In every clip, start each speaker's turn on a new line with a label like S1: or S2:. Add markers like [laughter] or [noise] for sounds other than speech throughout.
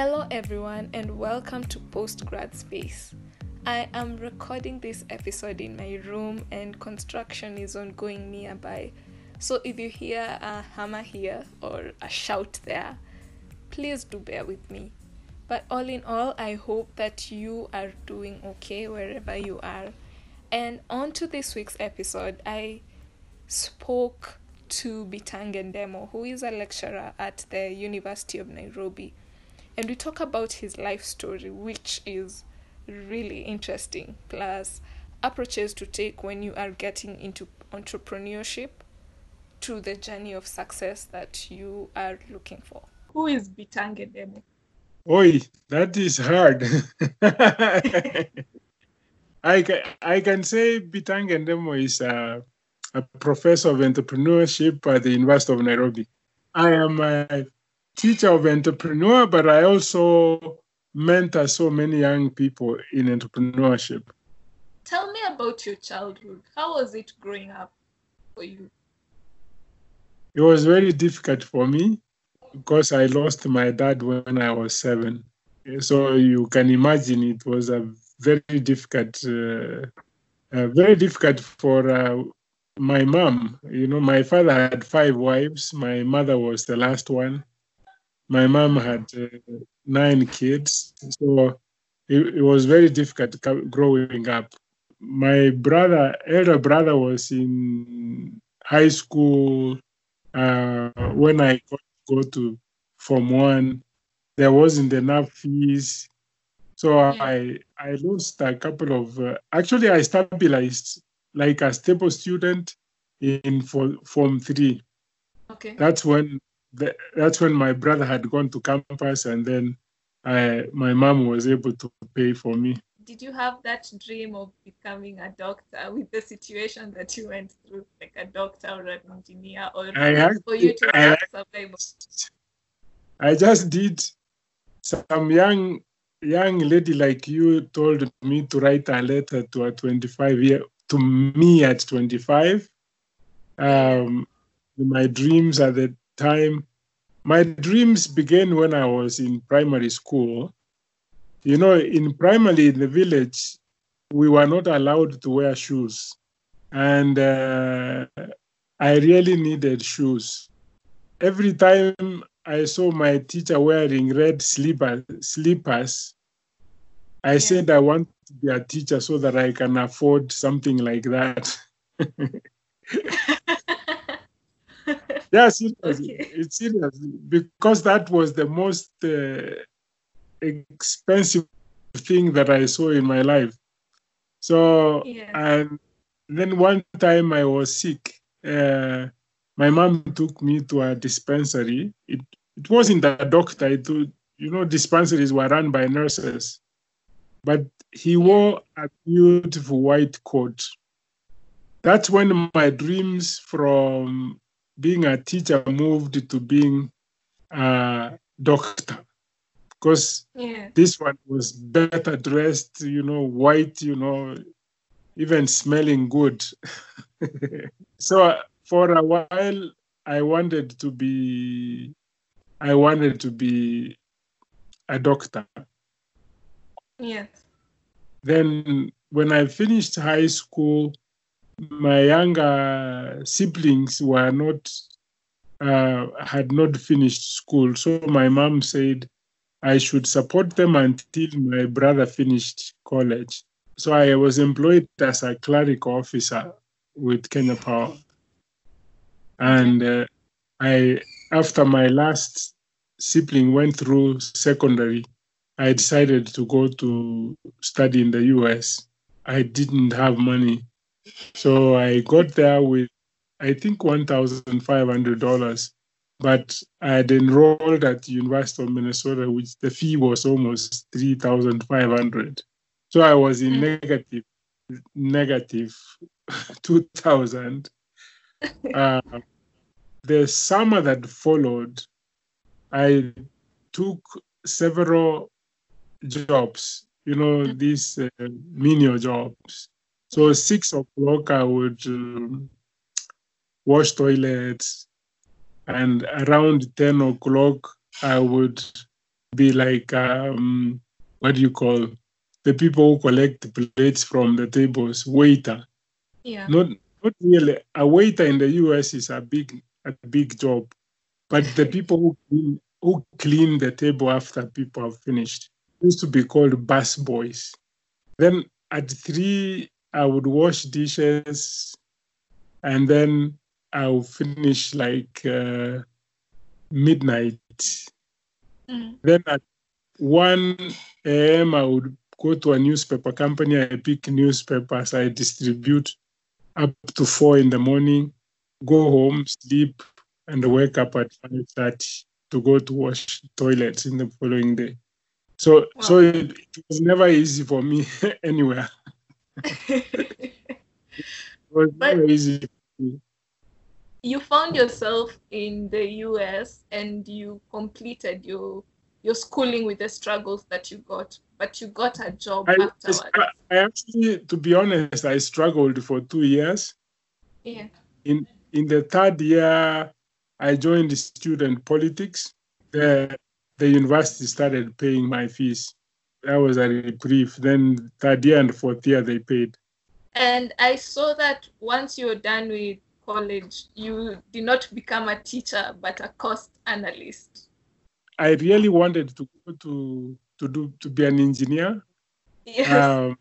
S1: Hello, everyone, and welcome to Postgrad Space. I am recording this episode in my room, and construction is ongoing nearby. So, if you hear a hammer here or a shout there, please do bear with me. But all in all, I hope that you are doing okay wherever you are. And on to this week's episode, I spoke to Bitange Ndemo, who is a lecturer at the University of Nairobi. And we talk about his life story, which is really interesting, plus approaches to take when you are getting into entrepreneurship to the journey of success that you are looking for. Who is Bitange Ndemo?
S2: Oi, that is hard. [laughs] I, can, I can say Bitange Ndemo is a, a professor of entrepreneurship at the University of Nairobi. I am a teacher of entrepreneur, but I also mentor so many young people in entrepreneurship.
S1: Tell me about your childhood. How was it growing up for you?
S2: It was very difficult for me because I lost my dad when I was seven. So you can imagine it was a very difficult, uh, uh, very difficult for uh, my mom. You know, my father had five wives. My mother was the last one. My mom had uh, nine kids, so it, it, was very difficult growing up. My brother, elder brother, was in high school uh, when I got to go to Form One. There wasn't enough fees so I I lost a couple of. Uh, actually, I stabilized like a stable student in for, form three.
S1: Okay.
S2: That's when the, that's when my brother had gone to campus, and then I my mom was able to pay for me.
S1: Did you have that dream of becoming a doctor with the situation that you went through, like a doctor or an engineer, or
S2: I
S1: for you to
S2: I,
S1: survive?
S2: I just did some young young lady like you told me to write a letter to a 25 year to me at 25 um, my dreams at the time my dreams began when i was in primary school you know in primary in the village we were not allowed to wear shoes and uh, i really needed shoes every time I saw my teacher wearing red slipper, slippers. I yeah. said I want to be a teacher so that I can afford something like that. [laughs] yeah, seriously, okay. it's serious because that was the most uh, expensive thing that I saw in my life. So, yeah. and then one time I was sick. Uh, my mom took me to a dispensary. It it wasn't a doctor. It, you know, dispensaries were run by nurses. But he wore a beautiful white coat. That's when my dreams from being a teacher moved to being a doctor. Because
S1: yeah.
S2: this one was better dressed, you know, white, you know, even smelling good. [laughs] so for a while, I wanted to be I wanted to be a doctor.
S1: Yes.
S2: Then when I finished high school, my younger siblings were not uh, had not finished school, so my mom said I should support them until my brother finished college. So I was employed as a clerical officer with Kenya Power, and uh, I after my last sibling went through secondary, I decided to go to study in the US. I didn't have money. So I got there with, I think, $1,500. But I had enrolled at the University of Minnesota, which the fee was almost 3500 So I was in negative, negative [laughs] 2000 uh, [laughs] the summer that followed, I took several jobs, you know, these uh, menial jobs. So six o'clock, I would um, wash toilets, and around ten o'clock, I would be like um, what do you call the people who collect plates from the tables, waiter.
S1: Yeah.
S2: Not not really. A waiter in the US is a big a big job, but the [laughs] people who clean, who clean the table after people have finished used to be called bus boys. Then at three, I would wash dishes, and then I'll finish like uh, midnight.
S1: Mm.
S2: Then at 1 a.m., I would go to a newspaper company. I pick newspapers, I distribute up to 4 in the morning, go home, sleep, and wake up at 5.30 to go to wash toilets in the following day. So, so it, it was never easy for me [laughs] anywhere. It was
S1: But- you found yourself in the US and you completed your your schooling with the struggles that you got, but you got a job
S2: I,
S1: afterwards.
S2: I I actually, to be honest, I struggled for two years.
S1: Yeah.
S2: in in the third year i joined student politics the the university started paying my fees that was a reprieve then third year and fourth year they paid
S1: And I saw that once you're done with college, you did not become a teacher, but a cost analyst.
S2: i really wanted to go to to do to be an engineer
S1: Yes.
S2: um,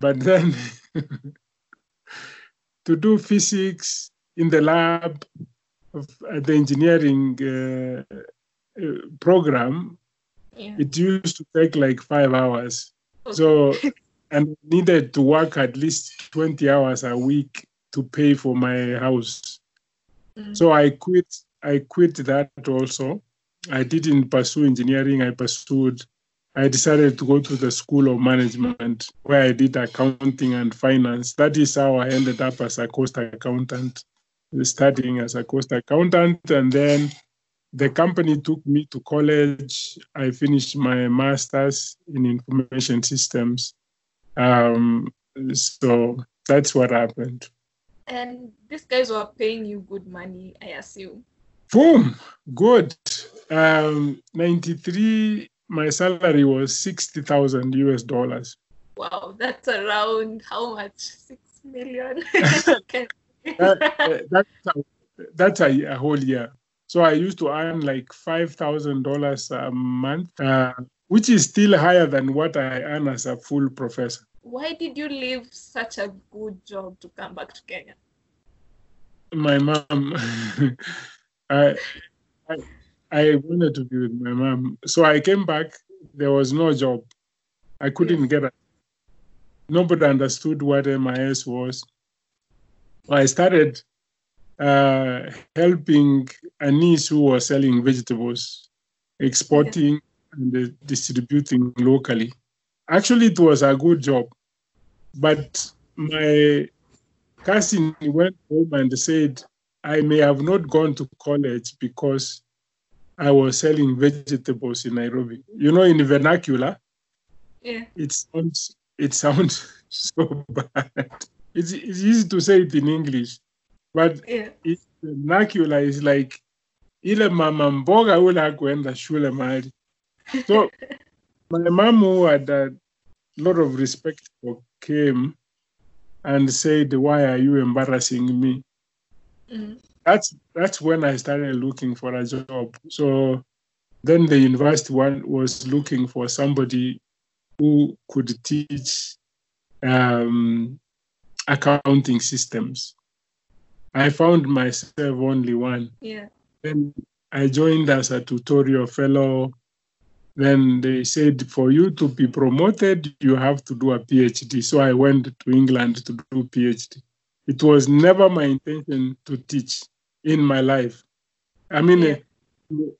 S2: but then [laughs] to do physics in the lab of uh, the engineering uh, uh, program
S1: yeah.
S2: it used to take like five hours. So, [laughs] and needed to work at least 20 hours a week to pay for my house.
S1: Mm.
S2: So I quit, I quit that also. I didn't pursue engineering. I pursued, I decided to go to the School of Management where I did accounting and finance. That is how I ended up as a cost accountant, studying as a cost accountant. And then the company took me to college. I finished my master's in information systems. Um, so that's what happened.
S1: and these guys were paying you good money, I assume.
S2: Boom, good. Um, 93, my salary was 60,000 US dollars.
S1: Wow, that's around how much? Six million? [laughs] [laughs]
S2: That, uh, that's a, that's a, a whole year. So I used to earn like $5,000 a month, uh, which is still higher than what I earn as a full professor.
S1: Why did you leave such a good job to come back to Kenya?
S2: my mom. [laughs] I, I i wanted to be with my mom. So i came back. There was no job. I couldn't get a nobody understood what MIS was. I started uh, helping a niece who was selling vegetables exporting and uh, distributing locally actually it was a good job but my cousin went home and said, I may have not gone to college because I was selling vegetables in Nairobi. You know, in vernacular,
S1: Yeah.
S2: it sounds it sounds [laughs] so bad. It's, it's easy to say it in English, but
S1: Yeah.
S2: it, vernacular is like ile mama mboga ule hakuenda shule mahali. So [laughs] my mom who had a lot of respect for came and said, Why are you embarrassing me?
S1: Mm.
S2: That's that's when I started looking for a job. So then the university one was looking for somebody who could teach um, accounting systems. I found myself only one.
S1: Yeah.
S2: Then I joined as a tutorial fellow. Then they said, for you to be promoted, you have to do a PhD. So I went to England to do PhD. It was never my intention to teach in my life. I mean,
S1: Yeah.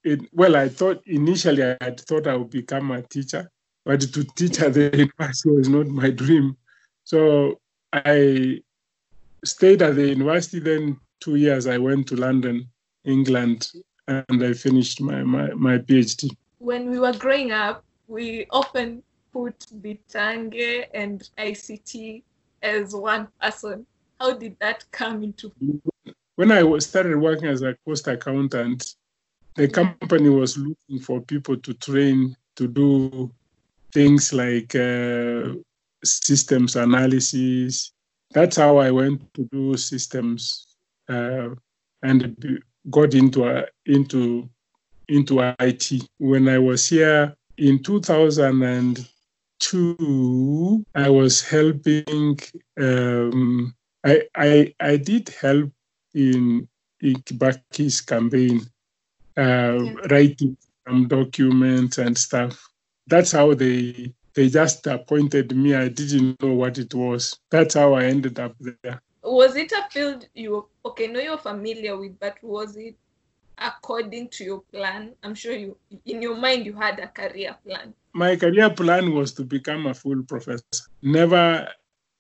S2: it, well, I thought initially I had thought I would become a teacher, but to teach at the [laughs] university was not my dream. So I stayed at the university. Then two years I went to London, England, and I finished my, my, my PhD.
S1: When we were growing up, we often put Bitange and ICT as one person. How did that come into
S2: When I was- started working as a cost accountant, the company was looking for people to train to do things like uh, systems analysis. That's how I went to do systems uh, and got into uh, into into IT. When I was here in 2002, I was helping. Um, I, I I did help in in Kibaki's campaign, uh, yeah. writing some documents and stuff. That's how they they just appointed me. I didn't know what it was. That's how I ended up there.
S1: Was it a field you okay? No, you're familiar with, but was it according to your plan? I'm sure you in your mind you had a career plan.
S2: My career plan was to become a full professor. Never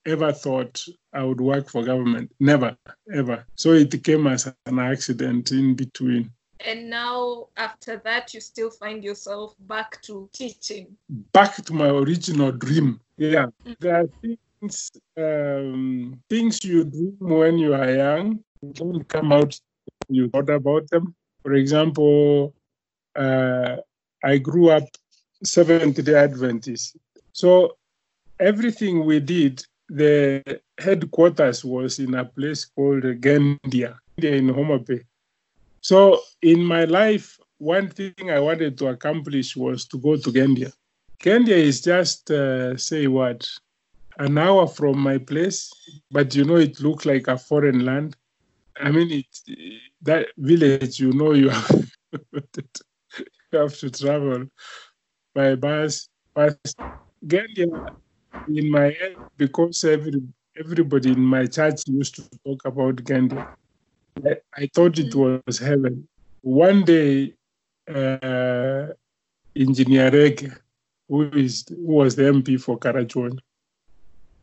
S2: ever thought I would work for government. Never, ever. So it came as an accident in between.
S1: And now, after that, you still find yourself back to teaching.
S2: Back to my original dream. Yeah. Mm-hmm. There are things, um, things you dream when you are young, don't come out, you thought about them. For example, uh, I grew up Seventh day Adventist. So everything we did the headquarters was in a place called Gendia in Homa Bay. So in my life, one thing I wanted to accomplish was to go to Gendia. Gendia is just, uh, say what, an hour from my place, but you know, it looks like a foreign land. I mean, it, that village, you know, you [laughs] have, you have to travel by bus. But Gendia in my head because every everybody in my church used to talk about Gendia. I, I thought it mm. was heaven. One day, uh, Engineer Rege, who is who was the MP for Karachuonyo,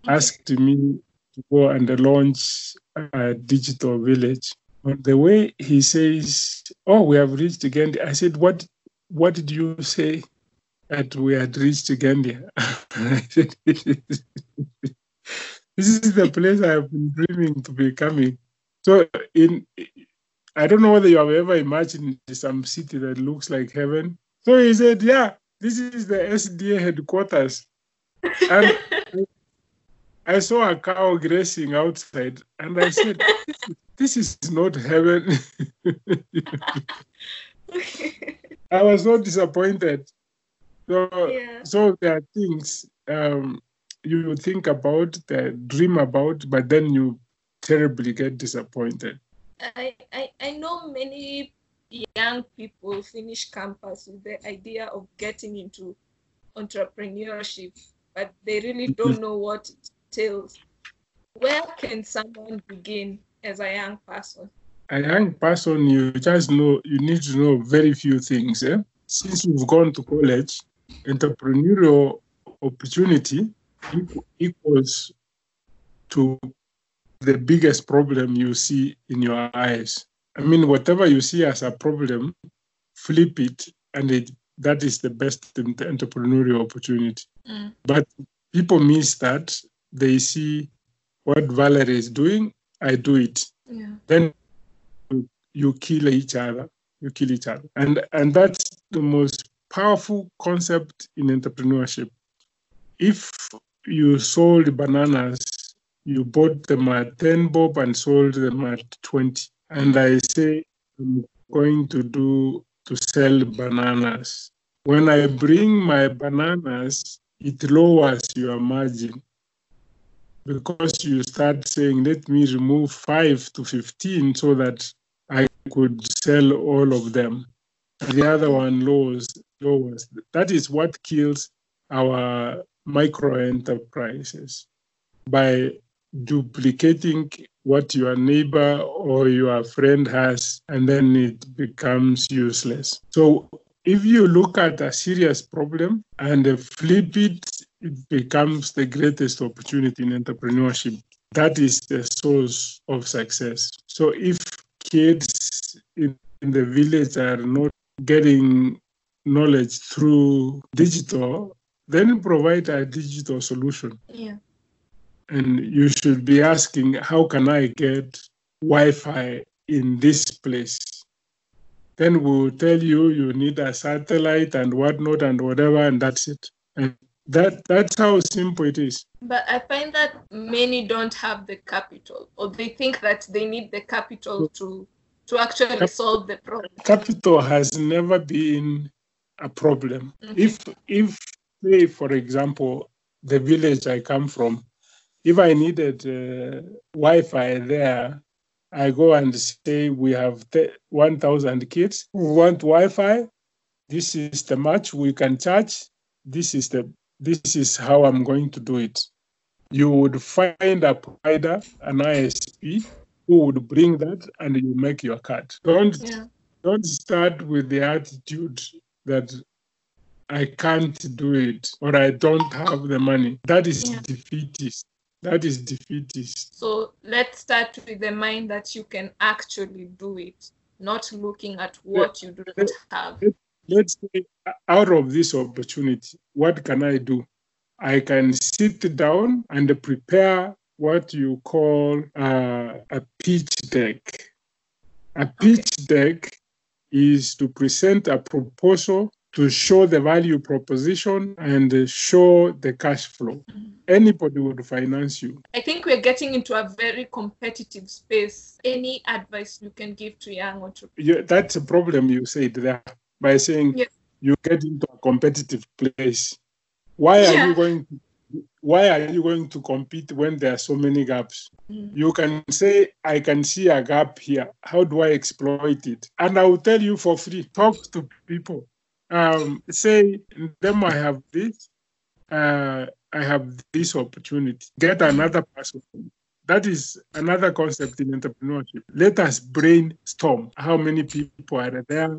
S2: asked me to go and launch a digital village. On the way he says, "Oh, we have reached Gendia," I said, "What? What did you say?" that we had reached Gendia. [laughs] this is the place I've been dreaming to be coming. So in I don't know whether you have ever imagined some city that looks like heaven. So he said, Yeah, this is the SDA headquarters. And I saw a cow grazing outside, and I said, [laughs] This is not heaven. [laughs] I was so disappointed. So, yeah. so there are things um, you think about, that dream about, but then you terribly get disappointed.
S1: I, I, I know many young people finish campus with the idea of getting into entrepreneurship, but they really mm-hmm. don't know what it entails. Where can someone begin as a young person?
S2: A young person, you just know, you need to know very few things. Eh? Since you've gone to college, entrepreneurial opportunity equals to the biggest problem you see in your eyes. I mean, whatever you see as a problem, flip it, and it, that is the best entrepreneurial opportunity. Mm. But people miss that. They see what Valerie is doing, I do it. Yeah. Then you, you kill each other. You kill each other. And and that's the most powerful concept in entrepreneurship. If you sold bananas, you bought them at 10 bob and sold them at 20. And I say, I'm going to do to sell bananas. When I bring my bananas, it lowers your margin because you start saying, let me remove 5 to 15 so that I could sell all of them. The other one lowers lowers. That is what kills our micro enterprises by duplicating what your neighbor or your friend has, and then it becomes useless. So, if you look at a serious problem and flip it, it becomes the greatest opportunity in entrepreneurship. That is the source of success. So, if kids in the village are not getting knowledge through digital, then provide a digital solution.
S1: Yeah.
S2: And you should be asking, how can I get Wi Fi in this place? Then we'll tell you you need a satellite and whatnot and whatever, and that's it. And that that's how simple it is.
S1: But I find that many don't have the capital, or they think that they need the capital to to actually Cap- solve the problem.
S2: Capital has never been a problem. Mm-hmm. If if say for example the village I come from, if I needed uh, Wi-Fi there, I go and say we have 1,000 kids who want Wi-Fi. This is the much we can charge. This is the this is how I'm going to do it. You would find a provider, an ISP, who would bring that, and you make your cut. Don't yeah. don't start with the attitude that I can't do it or I don't have the money. That is yeah. defeatist. That is defeatist.
S1: So let's start with the mind that you can actually do it, not looking at what you do not have.
S2: Let's say, out of this opportunity, what can I do? I can sit down and prepare what you call uh, a pitch deck. A pitch okay. deck is to present a proposal to show the value proposition and show the cash flow. Mm-hmm. Anybody would finance you.
S1: I think we're getting into a very competitive space. Any advice you can give to young entrepreneurs?
S2: Yeah, that's a problem you said there by saying yes. you get into a competitive place. Why are yeah. you going to why are you going to compete when there are so many gaps? Mm. You can say, I can see a gap here. How do I exploit it? And I will tell you for free. Talk to people um, say them I have this, uh, I have this opportunity. Get another person. That is another concept in entrepreneurship. Let us brainstorm. How many people are there?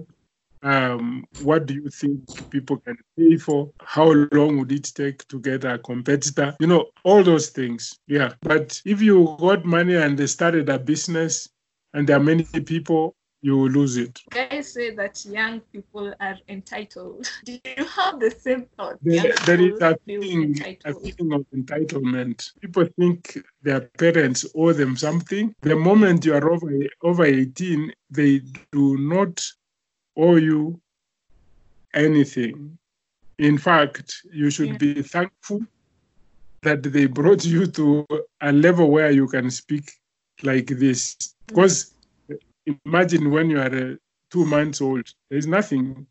S2: Um, what do you think people can pay for? How long would it take to get a competitor? You know, all those things. Yeah. But if you got money and they started a business and there are many people, you will lose it.
S1: Guys say that young people are entitled. [laughs] Do you have the same thought?
S2: There, there is a feeling, a feeling of entitlement. People think their parents owe them something. The moment you are over, over 18, they do not owe you anything. In fact, you should yeah. be thankful that they brought you to a level where you can speak like this. Because imagine when you are uh, two months old, there's nothing,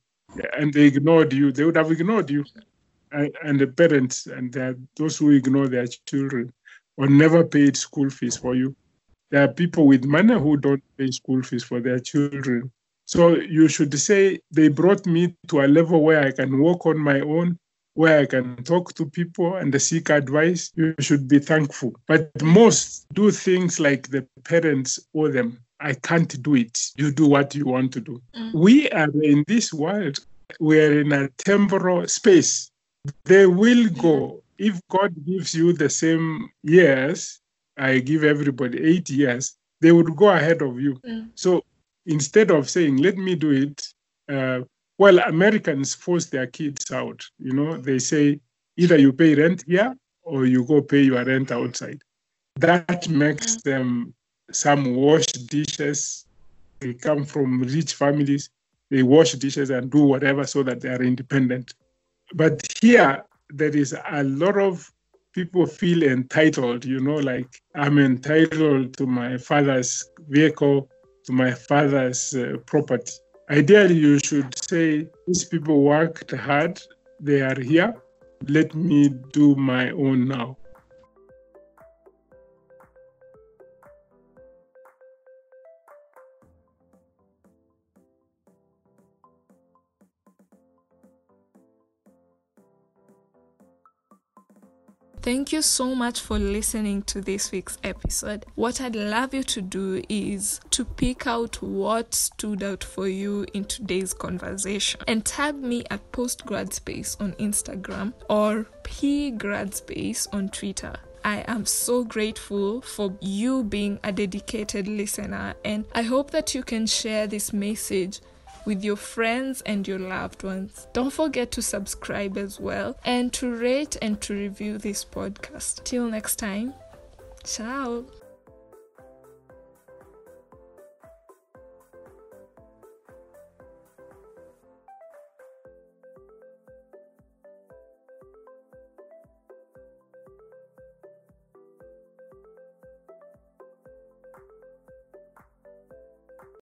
S2: and they ignored you. They would have ignored you, and, and the parents and those who ignore their children or never paid school fees for you. There are people with money who don't pay school fees for their children. So you should say they brought me to a level where I can walk on my own, where I can talk to people and seek advice. You should be thankful. But most do things like the parents owe them. I can't do it. You do what you want to do. Mm. We are in this world, we are in a temporal space. They will go. If God gives you the same years, I give everybody eight years, they would go ahead of you. Mm. So instead of saying, let me do it, uh, well, Americans force their kids out. You know, they say either you pay rent here or you go pay your rent outside. That makes mm. them some wash dishes. They come from rich families. They wash dishes and do whatever so that they are independent. But here, there is a lot of people feel entitled, you know, like I'm entitled to my father's vehicle, to my father's uh, property. Ideally, you should say, these people worked hard, they are here, let me do my own now.
S1: Thank you so much for listening to this week's episode. What I'd love you to do is to pick out what stood out for you in today's conversation and tag me at postgradspace on Instagram or pgradspace on Twitter. I am so grateful for you being a dedicated listener, and I hope that you can share this message with your friends and your loved ones. Don't forget to subscribe as well and to rate and to review this podcast. Till next time, ciao.